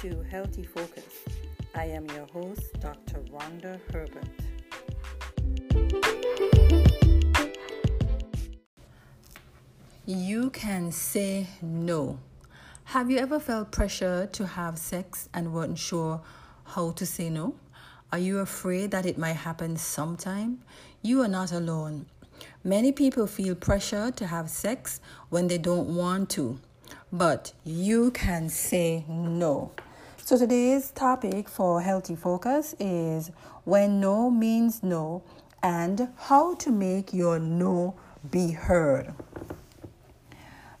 to Healthy Focus. I am your host, Dr. Rhonda Herbert. You can say no. Have you ever felt pressure to have sex and weren't sure how to say no? Are you afraid that it might happen sometime? You are not alone. Many people feel pressure to have sex when they don't want to, but you can say no. So today's topic for Healthy Focus is when no means no and how to make your no be heard.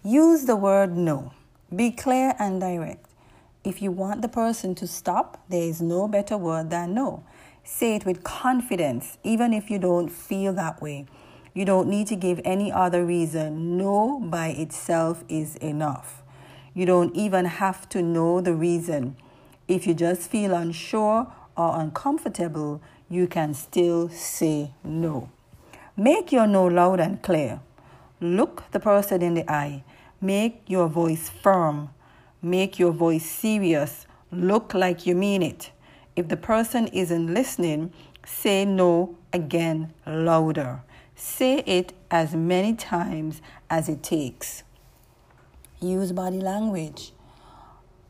Use the word no. Be clear and direct. If you want the person to stop, there is no better word than no. Say it with confidence, even if you don't feel that way. You don't need to give any other reason. No by itself is enough. You don't even have to know the reason. If you just feel unsure or uncomfortable, you can still say no. Make your no loud and clear. Look the person in the eye. Make your voice firm. Make your voice serious. Look like you mean it. If the person isn't listening, say no again louder. Say it as many times as it takes. Use body language.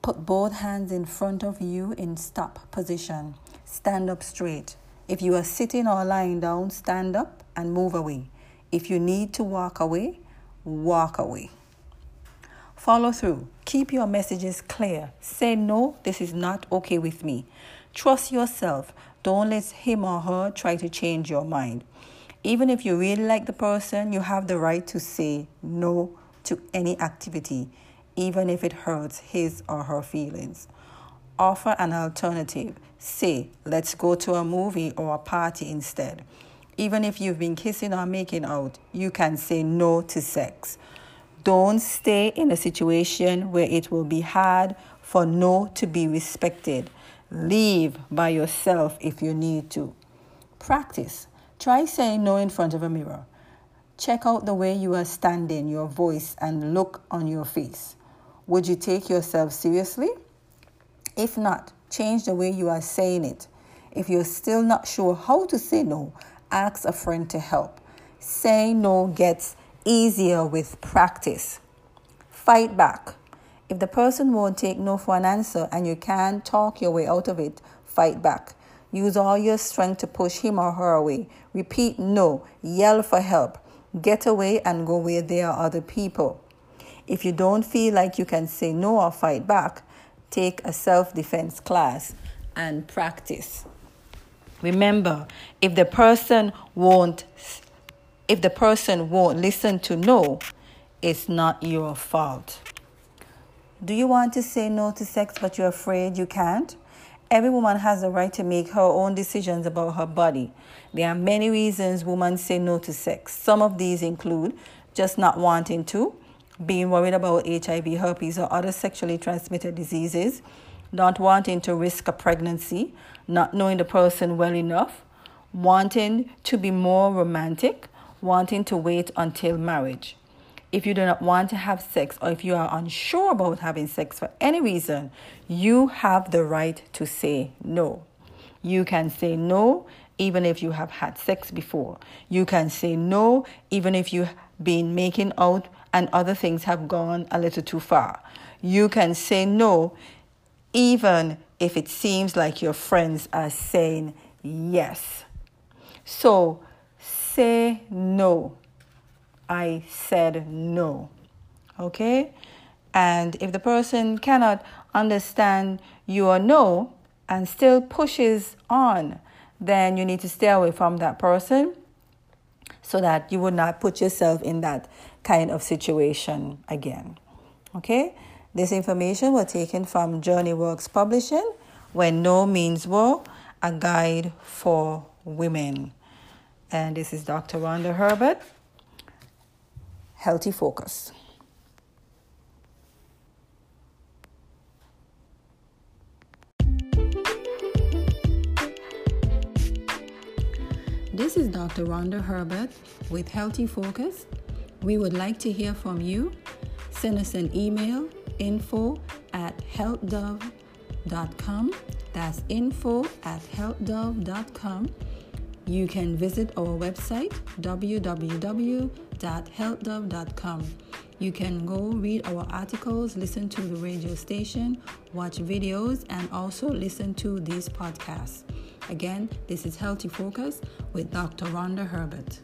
Put both hands in front of you in stop position. Stand up straight. If you are sitting or lying down, stand up and move away. If you need to walk away, walk away. Follow through. Keep your messages clear. Say no, this is not okay with me. Trust yourself. Don't let him or her try to change your mind. Even if you really like the person, you have the right to say no to any activity, even if it hurts his or her feelings. Offer an alternative. Say, let's go to a movie or a party instead. Even if you've been kissing or making out, you can say no to sex. Don't stay in a situation where it will be hard for no to be respected. Leave by yourself if you need to. Practice. Try saying no in front of a mirror. Check out the way you are standing, your voice, and look on your face. Would you take yourself seriously? If not, change the way you are saying it. If you're still not sure how to say no, ask a friend to help. Saying no gets easier with practice. Fight back. If the person won't take no for an answer and you can't talk your way out of it, fight back. Use all your strength to push him or her away. Repeat no. Yell for help. Get away and go where there are other people. If you don't feel like you can say no or fight back, take a self defense class and practice. Remember, if the person won't if the person won't listen to no, it's not your fault. Do you want to say no to sex but you're afraid you can't? Every woman has the right to make her own decisions about her body. There are many reasons women say no to sex. Some of these include just not wanting to, being worried about HIV, herpes, or other sexually transmitted diseases, not wanting to risk a pregnancy, not knowing the person well enough, wanting to be more romantic, wanting to wait until marriage. If you do not want to have sex or if you are unsure about having sex for any reason, you have the right to say no. You can say no even if you have had sex before. You can say no even if you've been making out and other things have gone a little too far. You can say no even if it seems like your friends are saying yes. So say no. I said no. Okay? And if the person cannot understand your no and still pushes on, then you need to stay away from that person so that you would not put yourself in that kind of situation again. Okay? This information was taken from Journey Works Publishing, When No Means War, a guide for women. And this is Dr. Rhonda Herbert healthy focus. This is Dr. Rhonda Herbert with Healthy Focus. We would like to hear from you. Send us an email info at healthdove healthdove.com. That's info at healthdove.com. You can visit our website www.healthdove.com. You can go read our articles, listen to the radio station, watch videos, and also listen to these podcasts. Again, this is Healthy Focus with Dr. Rhonda Herbert.